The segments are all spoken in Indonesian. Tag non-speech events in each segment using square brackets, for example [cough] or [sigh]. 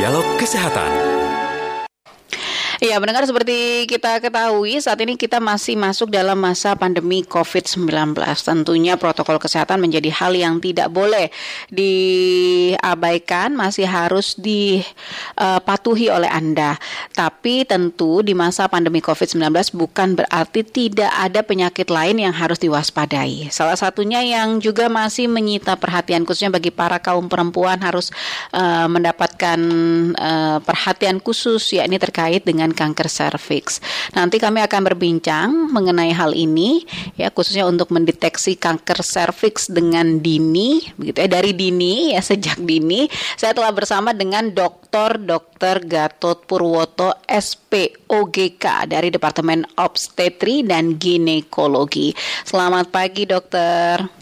Dialog Kesehatan. Iya, mendengar seperti kita ketahui saat ini kita masih masuk dalam masa pandemi COVID-19. Tentunya protokol kesehatan menjadi hal yang tidak boleh diabaikan, masih harus dipatuhi oleh Anda. Tapi tentu di masa pandemi COVID-19 bukan berarti tidak ada penyakit lain yang harus diwaspadai. Salah satunya yang juga masih menyita perhatian khususnya bagi para kaum perempuan harus uh, mendapatkan uh, perhatian khusus yakni terkait dengan dengan kanker serviks. Nanti kami akan berbincang mengenai hal ini ya khususnya untuk mendeteksi kanker serviks dengan dini begitu ya dari dini ya sejak dini. Saya telah bersama dengan Dr. Dr. Gatot Purwoto SPOGK dari Departemen Obstetri dan Ginekologi. Selamat pagi, Dokter.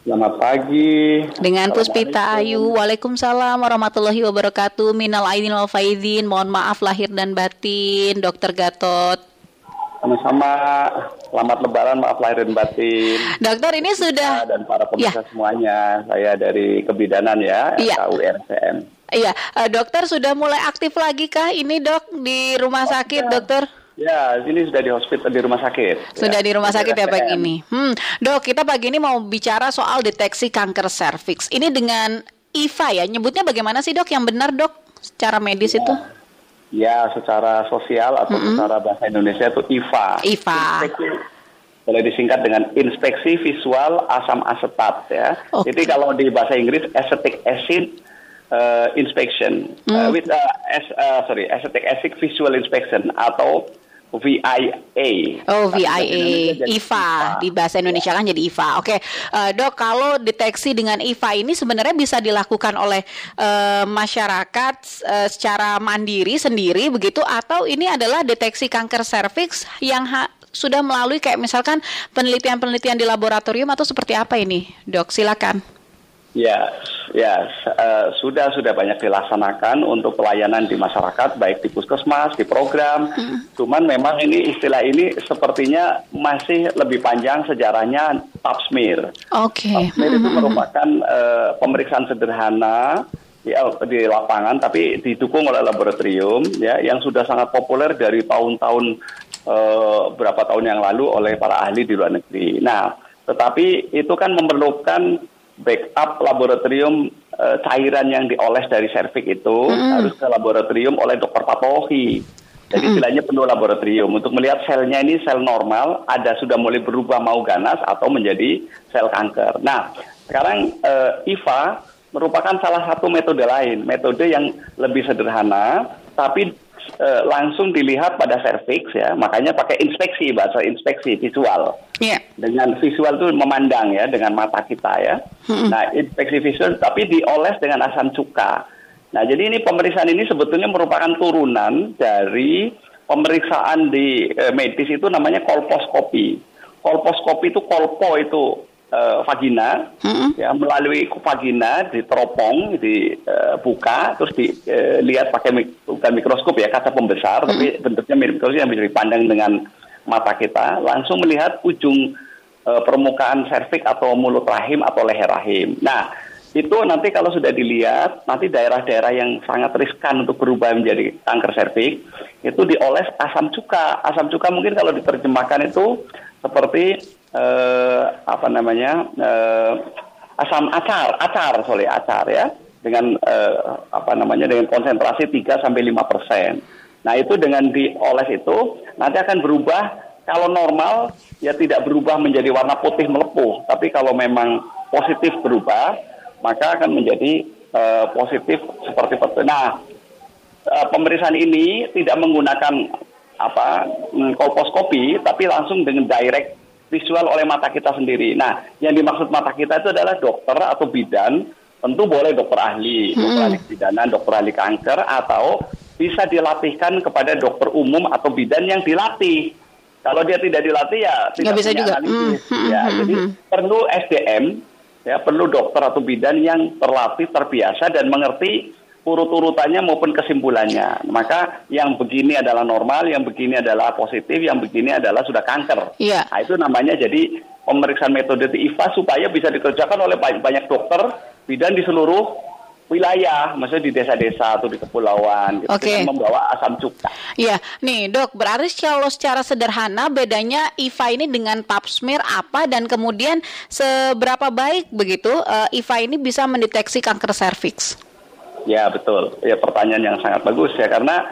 Selamat pagi. Dengan Puspita Ayu. Waalaikumsalam warahmatullahi wabarakatuh. Minal aidin wal faizin. Mohon maaf lahir dan batin, Dokter Gatot. Sama-sama. Selamat lebaran, maaf lahir dan batin. Dokter ini sudah dan para pemirsa ya. semuanya. Saya dari kebidanan ya, ya. RKU Iya, uh, dokter sudah mulai aktif lagi kah ini dok di rumah oh, sakit, ya. dokter? Ya, ini sudah di hospital di rumah sakit. Sudah ya. di rumah sakit ya pagi ini. Hmm, dok, kita pagi ini mau bicara soal deteksi kanker serviks. Ini dengan IVA ya, nyebutnya bagaimana sih dok? Yang benar dok, secara medis ya. itu? Ya, secara sosial atau mm -hmm. secara bahasa Indonesia itu IVA. IVA. Inspeksi, boleh disingkat dengan inspeksi visual asam asetat ya. Okay. Jadi kalau di bahasa Inggris acetic acid uh, inspection mm. uh, with uh, as, uh, sorry acetic acid visual inspection atau VIA. Oh, VIA. IVA. Di bahasa Indonesia kan jadi IVA. Oke, uh, Dok, kalau deteksi dengan IVA ini sebenarnya bisa dilakukan oleh uh, masyarakat uh, secara mandiri sendiri begitu atau ini adalah deteksi kanker serviks yang sudah melalui kayak misalkan penelitian-penelitian di laboratorium atau seperti apa ini, Dok? Silakan. Ya, ya uh, sudah sudah banyak dilaksanakan untuk pelayanan di masyarakat baik di puskesmas, di program. Hmm. Cuman memang ini istilah ini sepertinya masih lebih panjang sejarahnya pap smear. Oke. Okay. Pap smear itu hmm. merupakan uh, pemeriksaan sederhana di, di lapangan tapi didukung oleh laboratorium ya yang sudah sangat populer dari tahun-tahun uh, berapa tahun yang lalu oleh para ahli di luar negeri. Nah, tetapi itu kan memerlukan backup laboratorium e, cairan yang dioles dari serviks itu mm. harus ke laboratorium oleh dokter patologi. Jadi istilahnya penuh laboratorium untuk melihat selnya ini sel normal, ada sudah mulai berubah mau ganas atau menjadi sel kanker. Nah, sekarang e, IVA merupakan salah satu metode lain, metode yang lebih sederhana, tapi e, langsung dilihat pada serviks ya, makanya pakai inspeksi bahasa inspeksi visual. Yeah. Dengan visual itu memandang ya dengan mata kita ya. Hmm. Nah inspeksi visual tapi dioles dengan asam cuka. Nah jadi ini pemeriksaan ini sebetulnya merupakan turunan dari pemeriksaan di e, medis itu namanya kolposkopi. Kolposkopi itu kolpo itu uh, vagina hmm. ya melalui vagina diteropong dibuka uh, terus dilihat uh, pakai mik bukan mikroskop ya kaca pembesar hmm. tapi bentuknya mikroskop yang bisa dipandang dengan mata kita langsung melihat ujung uh, permukaan serviks atau mulut rahim atau leher rahim. Nah, itu nanti kalau sudah dilihat, nanti daerah-daerah yang sangat riskan untuk berubah menjadi kanker serviks, itu dioles asam cuka. Asam cuka mungkin kalau diterjemahkan itu seperti eh, apa namanya eh, asam acar, acar, sorry acar ya, dengan eh, apa namanya dengan konsentrasi 3 sampai lima persen. Nah itu dengan dioles itu nanti akan berubah kalau normal ya tidak berubah menjadi warna putih melepuh, tapi kalau memang positif berubah maka akan menjadi uh, positif seperti itu. Nah uh, pemeriksaan ini tidak menggunakan apa mm, kolposkopi tapi langsung dengan direct visual oleh mata kita sendiri. Nah, yang dimaksud mata kita itu adalah dokter atau bidan, tentu boleh dokter ahli, hmm. dokter ahli bidanan, dokter ahli kanker, atau bisa dilatihkan kepada dokter umum atau bidan yang dilatih. Kalau dia tidak dilatih ya tidak bisa juga. analisis. Hmm. Ya, hmm. jadi hmm. perlu SDM, ya perlu dokter atau bidan yang terlatih, terbiasa dan mengerti urut-urutannya maupun kesimpulannya. Maka yang begini adalah normal, yang begini adalah positif, yang begini adalah sudah kanker. Iya. Nah, itu namanya jadi pemeriksaan metode IVA supaya bisa dikerjakan oleh banyak dokter bidan di seluruh wilayah, maksudnya di desa-desa atau di kepulauan, gitu, okay. membawa asam cuka. Iya, nih dok, berarti kalau secara sederhana bedanya IVA ini dengan pap smear apa dan kemudian seberapa baik begitu uh, IVA ini bisa mendeteksi kanker serviks? Ya betul, ya pertanyaan yang sangat bagus ya karena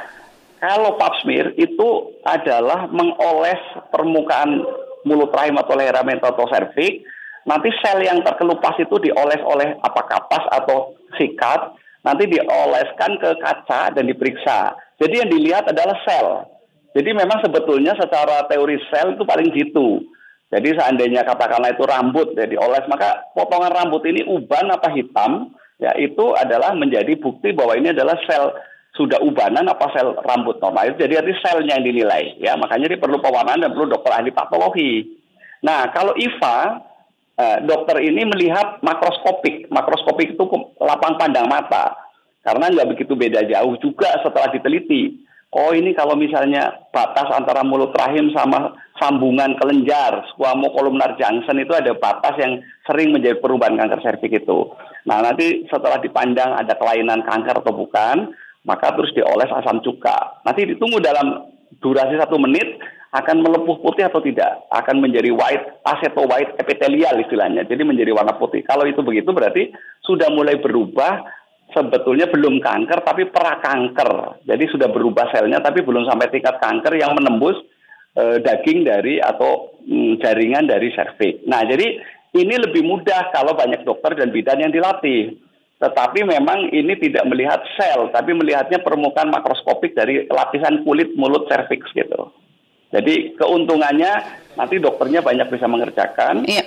kalau pap smear itu adalah mengoles permukaan mulut rahim atau leher atau serviks nanti sel yang terkelupas itu dioles oleh apa kapas atau sikat, nanti dioleskan ke kaca dan diperiksa. Jadi yang dilihat adalah sel. Jadi memang sebetulnya secara teori sel itu paling gitu. Jadi seandainya katakanlah itu rambut ya dioles, maka potongan rambut ini uban apa hitam, ya itu adalah menjadi bukti bahwa ini adalah sel sudah ubanan apa sel rambut normal. Jadi arti selnya yang dinilai, ya makanya dia perlu pewarnaan dan perlu dokter ahli patologi. Nah kalau IVA Eh, dokter ini melihat makroskopik. Makroskopik itu lapang pandang mata. Karena nggak begitu beda jauh juga setelah diteliti. Oh ini kalau misalnya batas antara mulut rahim sama sambungan kelenjar, squamocolumnar junction itu ada batas yang sering menjadi perubahan kanker serviks itu. Nah nanti setelah dipandang ada kelainan kanker atau bukan, maka terus dioles asam cuka. Nanti ditunggu dalam durasi satu menit, akan melepuh putih atau tidak, akan menjadi white, aceto white epithelial istilahnya, jadi menjadi warna putih. Kalau itu begitu berarti sudah mulai berubah, sebetulnya belum kanker tapi prakanker. Jadi sudah berubah selnya tapi belum sampai tingkat kanker yang menembus e, daging dari atau mm, jaringan dari serviks. Nah, jadi ini lebih mudah kalau banyak dokter dan bidan yang dilatih. Tetapi memang ini tidak melihat sel, tapi melihatnya permukaan makroskopik dari lapisan kulit mulut serviks gitu. Jadi keuntungannya nanti dokternya banyak bisa mengerjakan. Iya.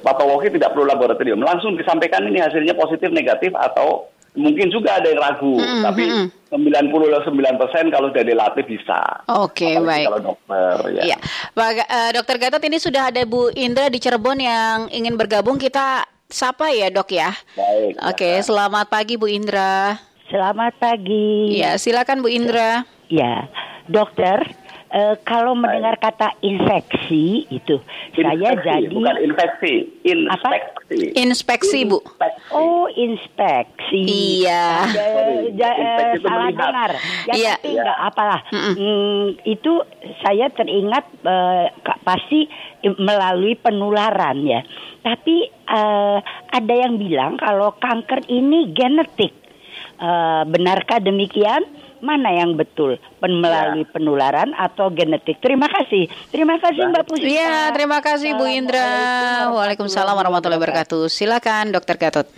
Patologi tidak perlu laboratorium, langsung disampaikan ini hasilnya positif, negatif atau mungkin juga ada yang ragu, mm, tapi sembilan puluh sembilan persen kalau sudah dilatih bisa. Oke, okay, baik. Kalau dokter, ya. Iya. Baga, uh, dokter Gatot ini sudah ada Bu Indra di Cirebon yang ingin bergabung. Kita sapa ya dok ya. Baik. Oke, okay, selamat pagi Bu Indra. Selamat pagi. Ya, silakan Bu Indra. Ya, dokter uh, kalau mendengar kata infeksi itu infeksi, saya jadi bukan infeksi, inspeksi. Apa? Inspeksi, Bu. Oh, inspeksi. Iya. Ja, uh, salah dengar. Ya iya. tapi enggak apalah. Mm -mm. Hmm, itu saya teringat uh, pasti melalui penularan ya. Tapi uh, ada yang bilang kalau kanker ini genetik. Uh, benarkah demikian? Mana yang betul pen melalui ya. penularan atau genetik. Terima kasih. Terima kasih Mbak Puspa. Iya, terima kasih Bu Indra. Waalaikumsalam warahmatullahi wabarakatuh. Silakan Dokter Gatot.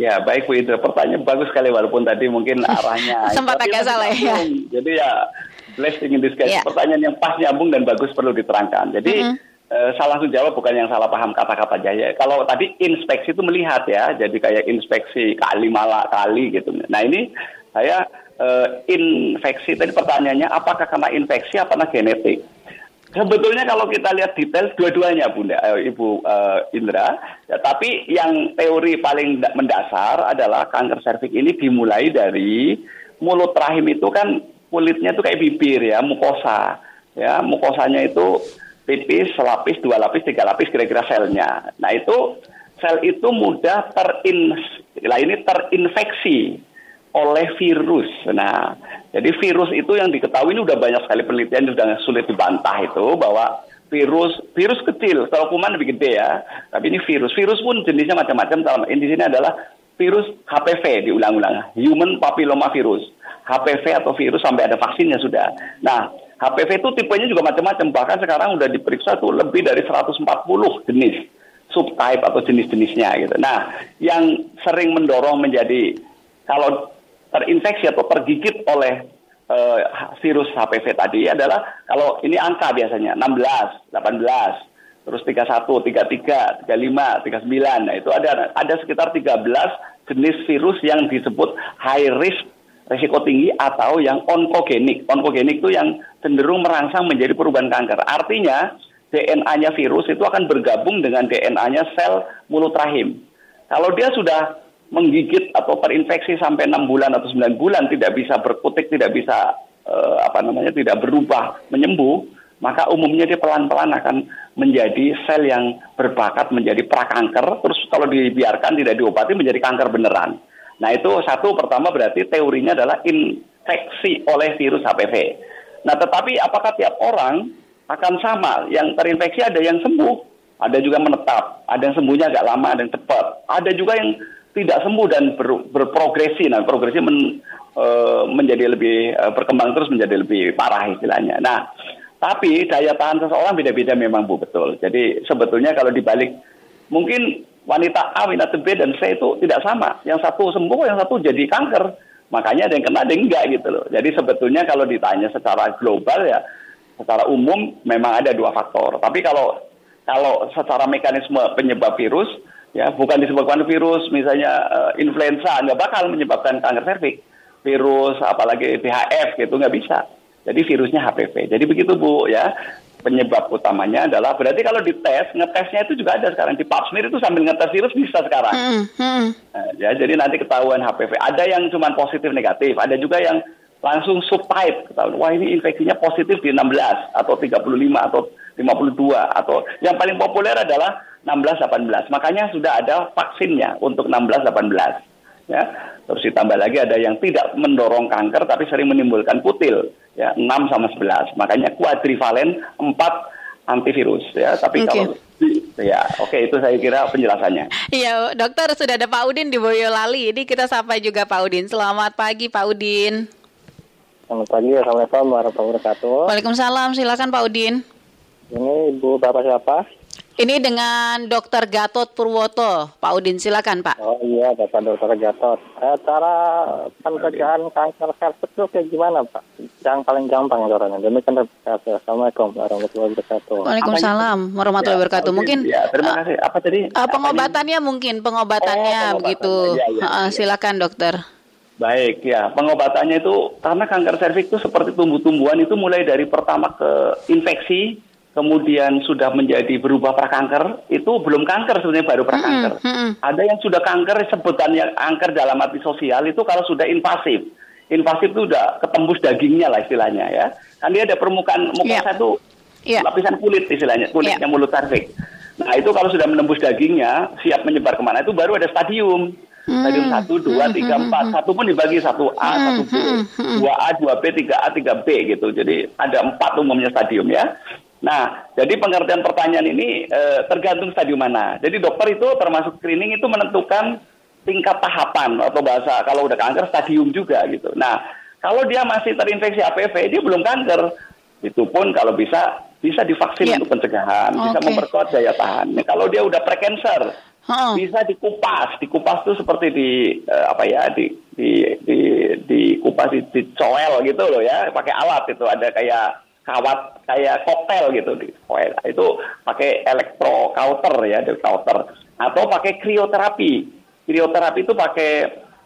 Ya baik Bu Indra, pertanyaan bagus sekali walaupun tadi mungkin [laughs] arahnya sempat agak salah ya. Jadi ya blessing in disguise. Ya. Pertanyaan yang pas nyambung dan bagus perlu diterangkan. Jadi mm -hmm. Eh, salah satu jawab bukan yang salah paham kata-kata ya. Kalau tadi inspeksi itu melihat ya, jadi kayak inspeksi kali malah kali gitu. Nah ini saya uh, infeksi tadi pertanyaannya apakah karena infeksi apa karena genetik? Sebetulnya kalau kita lihat detail dua-duanya Bunda uh, Ibu uh, Indra, ya, tapi yang teori paling mendasar adalah kanker serviks ini dimulai dari mulut rahim itu kan kulitnya itu kayak bibir ya, mukosa. Ya, mukosanya itu tipis, selapis, dua lapis, tiga lapis kira-kira selnya. Nah, itu sel itu mudah terin lah ini terinfeksi oleh virus. Nah, jadi virus itu yang diketahui ini sudah banyak sekali penelitian sudah sulit dibantah itu bahwa virus virus kecil, kalau kuman lebih gede ya, tapi ini virus. Virus pun jenisnya macam-macam. Dalam ini sini adalah virus HPV diulang-ulang, human papilloma virus. HPV atau virus sampai ada vaksinnya sudah. Nah, HPV itu tipenya juga macam-macam. Bahkan sekarang sudah diperiksa tuh lebih dari 140 jenis subtype atau jenis-jenisnya gitu. Nah, yang sering mendorong menjadi kalau terinfeksi atau tergigit oleh uh, virus HPV tadi adalah kalau ini angka biasanya 16, 18, terus 31, 33, 35, 39. Nah, itu ada ada sekitar 13 jenis virus yang disebut high risk risiko tinggi atau yang onkogenik. Onkogenik itu yang cenderung merangsang menjadi perubahan kanker. Artinya DNA-nya virus itu akan bergabung dengan DNA-nya sel mulut rahim. Kalau dia sudah menggigit atau terinfeksi sampai enam bulan atau sembilan bulan tidak bisa berkutik, tidak bisa uh, apa namanya tidak berubah menyembuh, maka umumnya dia pelan-pelan akan menjadi sel yang berbakat menjadi prakanker, terus kalau dibiarkan tidak diobati menjadi kanker beneran. Nah itu satu pertama berarti teorinya adalah infeksi oleh virus HPV. Nah tetapi apakah tiap orang akan sama? Yang terinfeksi ada yang sembuh, ada juga menetap, ada yang sembuhnya agak lama, ada yang cepat, ada juga yang tidak sembuh dan ber, berprogresi. Nah progresi men, e, menjadi lebih e, berkembang terus menjadi lebih parah istilahnya. Nah tapi daya tahan seseorang beda-beda memang Bu betul. Jadi sebetulnya kalau dibalik mungkin wanita A, wanita B dan C itu tidak sama. Yang satu sembuh, yang satu jadi kanker. Makanya ada yang kena, ada yang enggak gitu loh. Jadi sebetulnya kalau ditanya secara global ya, secara umum memang ada dua faktor. Tapi kalau kalau secara mekanisme penyebab virus, ya bukan disebabkan virus, misalnya uh, influenza, nggak bakal menyebabkan kanker serviks. Virus, apalagi BHF gitu nggak bisa. Jadi virusnya HPV. Jadi begitu Bu ya. Penyebab utamanya adalah berarti kalau dites, ngetesnya itu juga ada sekarang di Pap smear itu sambil ngetes virus bisa sekarang. Hmm, hmm. Nah, ya, jadi nanti ketahuan HPV. Ada yang cuma positif negatif, ada juga yang langsung subtype ketahuan. Wah ini infeksinya positif di 16 atau 35 atau 52 atau yang paling populer adalah 16 18. Makanya sudah ada vaksinnya untuk 16 18 ya. Terus ditambah lagi ada yang tidak mendorong kanker tapi sering menimbulkan kutil ya 6 sama 11. Makanya kuadrivalen 4 antivirus ya. Tapi okay. kalau ya oke okay, itu saya kira penjelasannya. Iya, dokter sudah ada Pak Udin di Boyolali. Ini kita sapa juga Pak Udin. Selamat pagi Pak Udin. Selamat pagi, Assalamualaikum warahmatullahi wabarakatuh. Waalaikumsalam, silakan Pak Udin. Ini Ibu Bapak siapa? Ini dengan Dr. Gatot Purwoto. Pak Udin, silakan Pak. Oh iya, Bapak Dr. Gatot. Eh, cara pencegahan kanker cervix itu kayak gimana Pak? Yang paling gampang caranya. Demikian Assalamualaikum warahmatullahi wabarakatuh. Waalaikumsalam warahmatullahi ya, wabarakatuh. Mungkin ya, terima kasih. Apa tadi? Uh, pengobatannya apa mungkin, pengobatannya oh, begitu. Ya, ya, uh, silakan dokter. Baik, ya pengobatannya itu karena kanker serviks itu seperti tumbuh-tumbuhan itu mulai dari pertama ke infeksi, kemudian sudah menjadi berubah prakanker, itu belum kanker sebenarnya baru prakanker. Hmm, hmm. Ada yang sudah kanker sebutannya kanker dalam arti sosial itu kalau sudah invasif. Invasif itu udah ketembus dagingnya lah istilahnya ya. Kan dia ada permukaan muka yeah. satu yeah. lapisan kulit istilahnya, kulitnya yeah. mulut cervix. Nah itu kalau sudah menembus dagingnya, siap menyebar ke mana itu baru ada stadium. Hmm. Stadium satu, dua, tiga, empat. Satu pun dibagi satu A, satu B, dua A, dua B, tiga A, tiga B gitu. Jadi ada empat umumnya stadium ya. Nah, jadi pengertian pertanyaan ini e, tergantung stadium mana. Jadi dokter itu termasuk screening itu menentukan tingkat tahapan atau bahasa kalau udah kanker stadium juga gitu. Nah, kalau dia masih terinfeksi HPV, dia belum kanker. Itu pun kalau bisa bisa divaksin yeah. untuk pencegahan, okay. bisa memperkuat daya tahan. Nah, kalau dia udah precancer, huh. bisa dikupas. Dikupas itu seperti di uh, apa ya, di di di dikupas di, di coel gitu loh ya, pakai alat itu ada kayak kawat kayak koktel gitu di itu pakai elektrokauter ya di kauter atau pakai krioterapi krioterapi itu pakai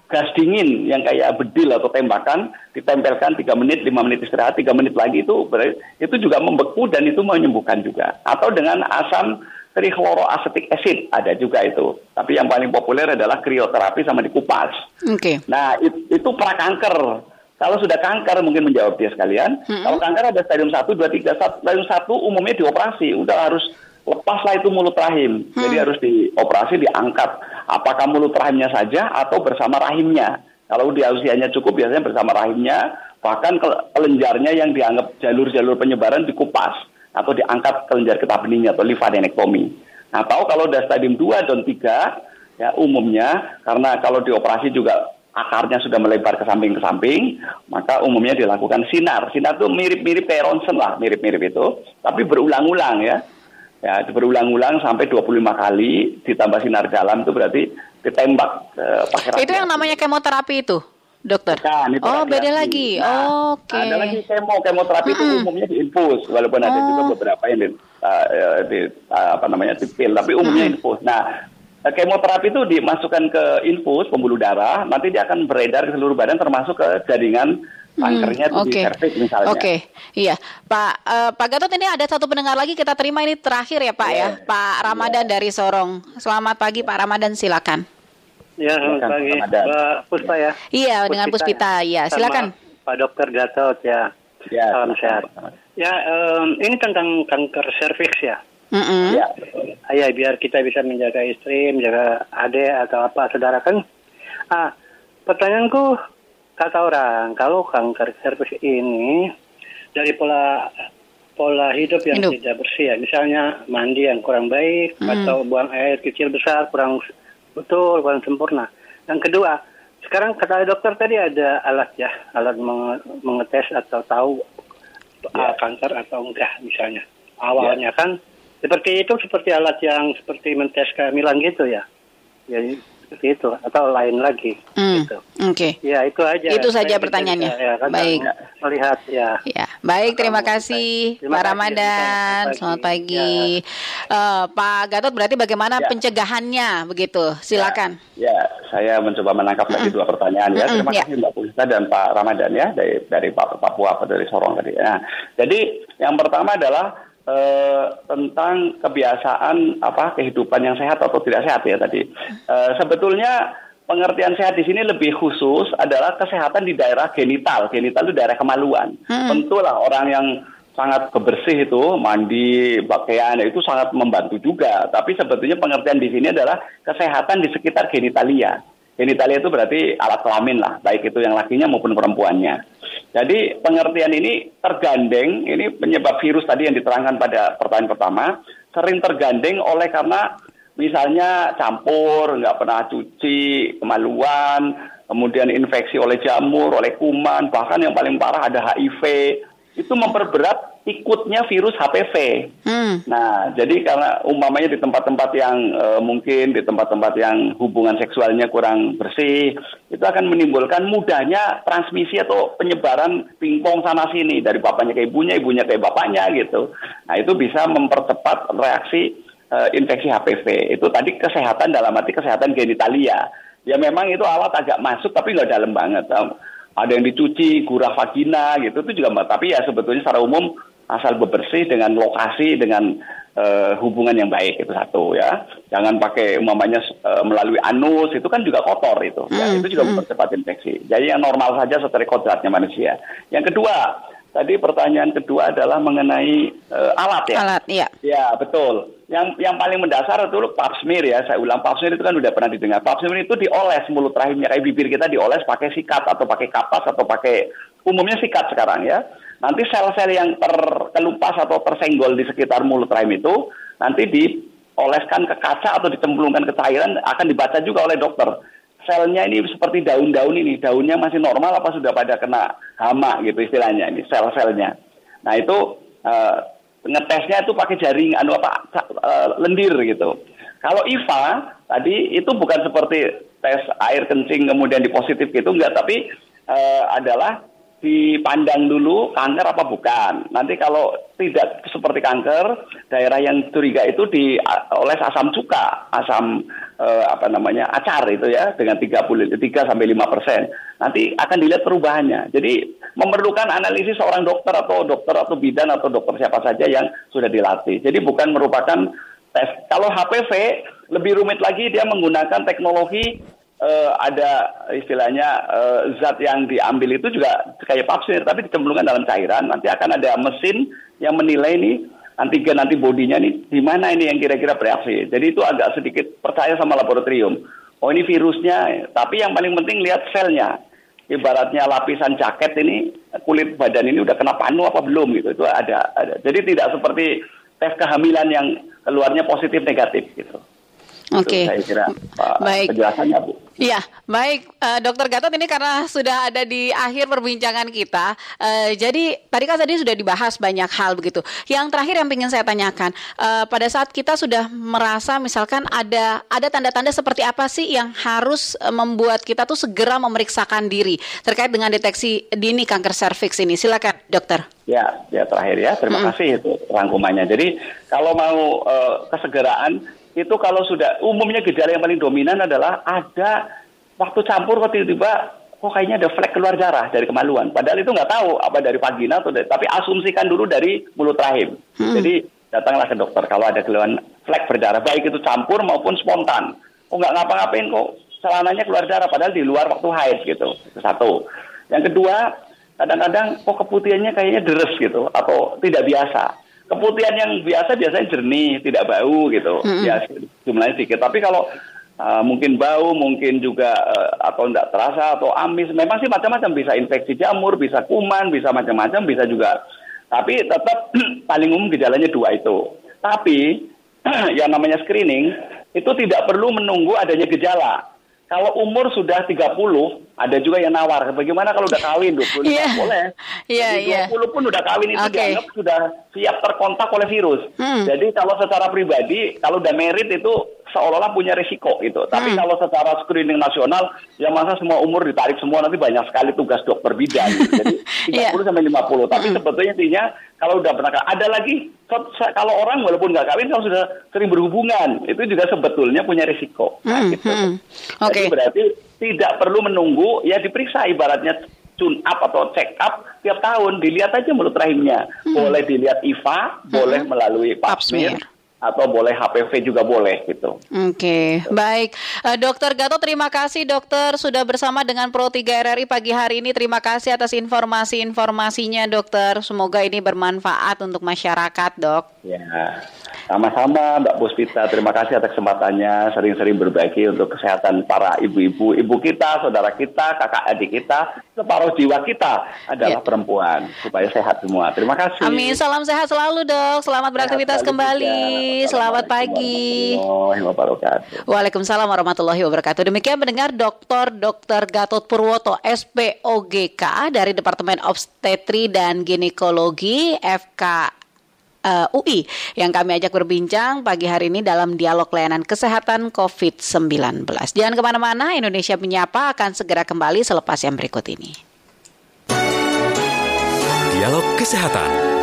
gas dingin yang kayak bedil atau tembakan ditempelkan tiga menit lima menit istirahat tiga menit lagi itu itu juga membeku dan itu menyembuhkan juga atau dengan asam trichloroacetic acid ada juga itu tapi yang paling populer adalah krioterapi sama dikupas. Oke. Okay. Nah itu, itu prakanker kalau sudah kanker mungkin menjawab dia sekalian. Hmm. Kalau kanker ada stadium 1, 2, 3. Stadium 1 umumnya dioperasi. Udah harus lepaslah itu mulut rahim. Hmm. Jadi harus dioperasi, diangkat. Apakah mulut rahimnya saja atau bersama rahimnya. Kalau dia usianya cukup biasanya bersama rahimnya. Bahkan kelenjarnya yang dianggap jalur-jalur penyebaran dikupas. Atau diangkat kelenjar getah bening atau lifadenektomi. Atau kalau udah stadium 2 dan 3, ya umumnya karena kalau dioperasi juga akarnya sudah melebar ke samping ke samping, maka umumnya dilakukan sinar. Sinar itu mirip-mirip kayak ronsen lah, mirip-mirip itu, tapi berulang-ulang ya. Ya, berulang-ulang sampai 25 kali ditambah sinar dalam itu berarti ditembak eh, pakai Itu yang namanya kemoterapi itu, dokter? Kan, itu oh, beda lagi. Nah, Oke. Okay. Ada lagi kemo, kemoterapi hmm. itu umumnya diinfus, walaupun oh. ada juga oh. beberapa yang di, uh, di uh, apa namanya di pil, tapi umumnya hmm. infus. Nah, kemoterapi itu dimasukkan ke infus pembuluh darah, nanti dia akan beredar ke seluruh badan termasuk ke jaringan kankernya hmm, okay. di serviks misalnya. Oke, okay. iya, Pak uh, Pak Gatot ini ada satu pendengar lagi kita terima ini terakhir ya Pak yeah. ya, Pak Ramadan yeah. dari Sorong. Selamat pagi Pak Ramadan, silakan. Ya, selamat pagi, Pak Puspa ya. Iya, Puspita. dengan Puspita, ya, silakan. Pak Dokter Gatot ya. Ya, salam sehat. Ya, um, ini tentang kanker serviks ya. Mm -hmm. Ya, ya biar kita bisa menjaga istri, menjaga adik atau apa saudara kan. Ah, pertanyaanku kata orang kalau kanker serviks ini dari pola pola hidup yang hidup. tidak bersih ya misalnya mandi yang kurang baik hmm. atau buang air kecil besar kurang betul kurang sempurna yang kedua sekarang kata dokter tadi ada alat ya alat mengetes atau tahu ya. kanker atau enggak misalnya awalnya ya. kan seperti itu seperti alat yang seperti mentes kehamilan gitu ya jadi seperti itu atau lain lagi. Hmm, gitu. Oke. Okay. Ya itu aja. Itu saja pertanyaannya. Ya, kan Baik. Melihat ya. Ya, baik. Terima kasih terima Pak Ramadan. Selamat pagi. Ya. Uh, Pak Gatot berarti bagaimana ya. pencegahannya begitu? Silakan. Ya, ya saya mencoba menangkap tadi dua pertanyaan ya. Terima ya. kasih Mbak Pulisa dan Pak Ramadan ya dari dari Papua atau dari Sorong tadi. Nah, jadi yang pertama adalah eh, tentang kebiasaan apa kehidupan yang sehat atau tidak sehat ya tadi. Eh, sebetulnya pengertian sehat di sini lebih khusus adalah kesehatan di daerah genital. Genital itu daerah kemaluan. Hmm. Tentulah orang yang sangat kebersih itu mandi pakaian itu sangat membantu juga. Tapi sebetulnya pengertian di sini adalah kesehatan di sekitar genitalia. Genitalia itu berarti alat kelamin lah, baik itu yang lakinya maupun perempuannya. Jadi pengertian ini tergandeng, ini penyebab virus tadi yang diterangkan pada pertanyaan pertama, sering tergandeng oleh karena misalnya campur, nggak pernah cuci, kemaluan, kemudian infeksi oleh jamur, oleh kuman, bahkan yang paling parah ada HIV, itu memperberat ikutnya virus HPV. Hmm. Nah, jadi karena umpamanya di tempat-tempat yang e, mungkin di tempat-tempat yang hubungan seksualnya kurang bersih, itu akan menimbulkan mudahnya transmisi atau penyebaran pingpong sana sini dari bapaknya ke ibunya, ibunya ke bapaknya gitu. Nah, itu bisa mempercepat reaksi e, infeksi HPV. Itu tadi kesehatan dalam arti kesehatan genitalia. Ya memang itu alat agak masuk tapi nggak dalam banget ada yang dicuci, gurah vagina gitu itu juga tapi ya sebetulnya secara umum asal bebersih dengan lokasi dengan uh, hubungan yang baik itu satu ya. Jangan pakai umpamanya uh, melalui anus itu kan juga kotor itu ya. Hmm, itu juga hmm. mempercepat infeksi. Jadi yang normal saja seperti kodratnya manusia. Yang kedua tadi pertanyaan kedua adalah mengenai uh, alat ya. Alat ya ya betul. Yang yang paling mendasar itu pap smear ya. Saya ulang pap smear itu kan udah pernah didengar. Pap smear itu dioles mulut rahimnya. Kayak bibir kita dioles pakai sikat atau pakai kapas atau pakai umumnya sikat sekarang ya nanti sel-sel yang terkelupas atau tersenggol di sekitar mulut rahim itu nanti dioleskan ke kaca atau dicemplungkan ke cairan akan dibaca juga oleh dokter. Selnya ini seperti daun-daun ini, daunnya masih normal apa sudah pada kena hama gitu istilahnya ini sel-selnya. Nah itu uh, ngetesnya itu pakai jaring anu apa uh, lendir gitu. Kalau IVA tadi itu bukan seperti tes air kencing kemudian dipositif gitu enggak, tapi uh, adalah dipandang dulu kanker apa bukan. Nanti kalau tidak seperti kanker, daerah yang curiga itu dioles asam cuka, asam eh, apa namanya acar itu ya dengan 33 sampai 5 persen. Nanti akan dilihat perubahannya. Jadi memerlukan analisis seorang dokter atau dokter atau bidan atau dokter siapa saja yang sudah dilatih. Jadi bukan merupakan tes. Kalau HPV lebih rumit lagi dia menggunakan teknologi uh, ada istilahnya uh, zat yang diambil itu juga kayak papsir tapi dicemplungkan dalam cairan. Nanti akan ada mesin yang menilai nih antigen antibodinya nih di mana ini yang kira-kira bereaksi. Jadi itu agak sedikit percaya sama laboratorium. Oh ini virusnya. Tapi yang paling penting lihat selnya. Ibaratnya lapisan jaket ini kulit badan ini udah kena panu apa belum gitu. Itu ada, ada. jadi tidak seperti tes kehamilan yang keluarnya positif negatif gitu Oke. Okay. baik. penjelasannya Bu. Iya, baik, uh, Dokter Gatot ini karena sudah ada di akhir perbincangan kita, uh, jadi tadi kan tadi sudah dibahas banyak hal begitu. Yang terakhir yang ingin saya tanyakan, uh, pada saat kita sudah merasa misalkan ada ada tanda-tanda seperti apa sih yang harus uh, membuat kita tuh segera memeriksakan diri terkait dengan deteksi dini kanker serviks ini? Silakan, Dokter. Ya, ya terakhir ya, terima mm. kasih itu rangkumannya. Jadi kalau mau uh, kesegeraan itu kalau sudah umumnya gejala yang paling dominan adalah ada waktu campur kok tiba-tiba kok kayaknya ada flek keluar darah dari kemaluan. Padahal itu nggak tahu apa dari vagina atau dari, tapi asumsikan dulu dari mulut rahim. Hmm. Jadi datanglah ke dokter kalau ada keluhan flek berdarah baik itu campur maupun spontan. Oh nggak ngapa-ngapain kok celananya keluar darah padahal di luar waktu haid gitu. Itu satu. Yang kedua kadang-kadang kok keputihannya kayaknya deres gitu atau tidak biasa Keputihan yang biasa biasanya jernih, tidak bau gitu. Mm -hmm. Ya jumlahnya sedikit. Tapi kalau uh, mungkin bau, mungkin juga uh, atau tidak terasa atau amis. Memang sih macam-macam bisa infeksi jamur, bisa kuman, bisa macam-macam, bisa juga. Tapi tetap [clears throat] paling umum gejalanya dua itu. Tapi [clears throat] yang namanya screening itu tidak perlu menunggu adanya gejala. Kalau umur sudah 30, ada juga yang nawar. Bagaimana kalau udah kawin 25? Yeah. Boleh. Iya, yeah, 20 yeah. pun udah kawin itu okay. dianggap sudah siap terkontak oleh virus. Hmm. Jadi kalau secara pribadi, kalau udah merit itu seolah-olah punya risiko gitu. Tapi hmm. kalau secara screening nasional, ya masa semua umur ditarik semua nanti banyak sekali tugas dokter bidan. Gitu. [laughs] Jadi 30 yeah. sampai 50. Tapi hmm. sebetulnya intinya kalau udah pernah ada lagi kalau orang walaupun nggak kawin kalau sudah sering berhubungan itu juga sebetulnya punya risiko. Nah, hmm. gitu. Hmm. Oke. Okay. berarti tidak perlu menunggu ya diperiksa ibaratnya tune up atau check up tiap tahun dilihat aja mulut rahimnya. Hmm. Boleh dilihat IVA, hmm. boleh melalui pap smear atau boleh HPV juga boleh gitu. Oke, okay. baik. Uh, dokter Gatot terima kasih dokter sudah bersama dengan Pro 3 RRI pagi hari ini. Terima kasih atas informasi-informasinya dokter. Semoga ini bermanfaat untuk masyarakat, Dok. Ya. Sama-sama Mbak Puspita, terima kasih atas kesempatannya sering-sering berbagi untuk kesehatan para ibu-ibu, ibu kita, saudara kita, kakak adik kita, separuh jiwa kita adalah ya. perempuan supaya sehat semua. Terima kasih. Amin, salam sehat selalu dok. Selamat beraktivitas kembali. Selamat pagi. Waalaikumsalam warahmatullahi wabarakatuh. Demikian mendengar Dr. Dr. Gatot Purwoto SPOGK dari Departemen Obstetri dan Ginekologi FK uh, eh, UI yang kami ajak berbincang pagi hari ini dalam dialog layanan kesehatan COVID-19. Jangan ke mana-mana, Indonesia Menyapa akan segera kembali selepas yang berikut ini. Dialog Kesehatan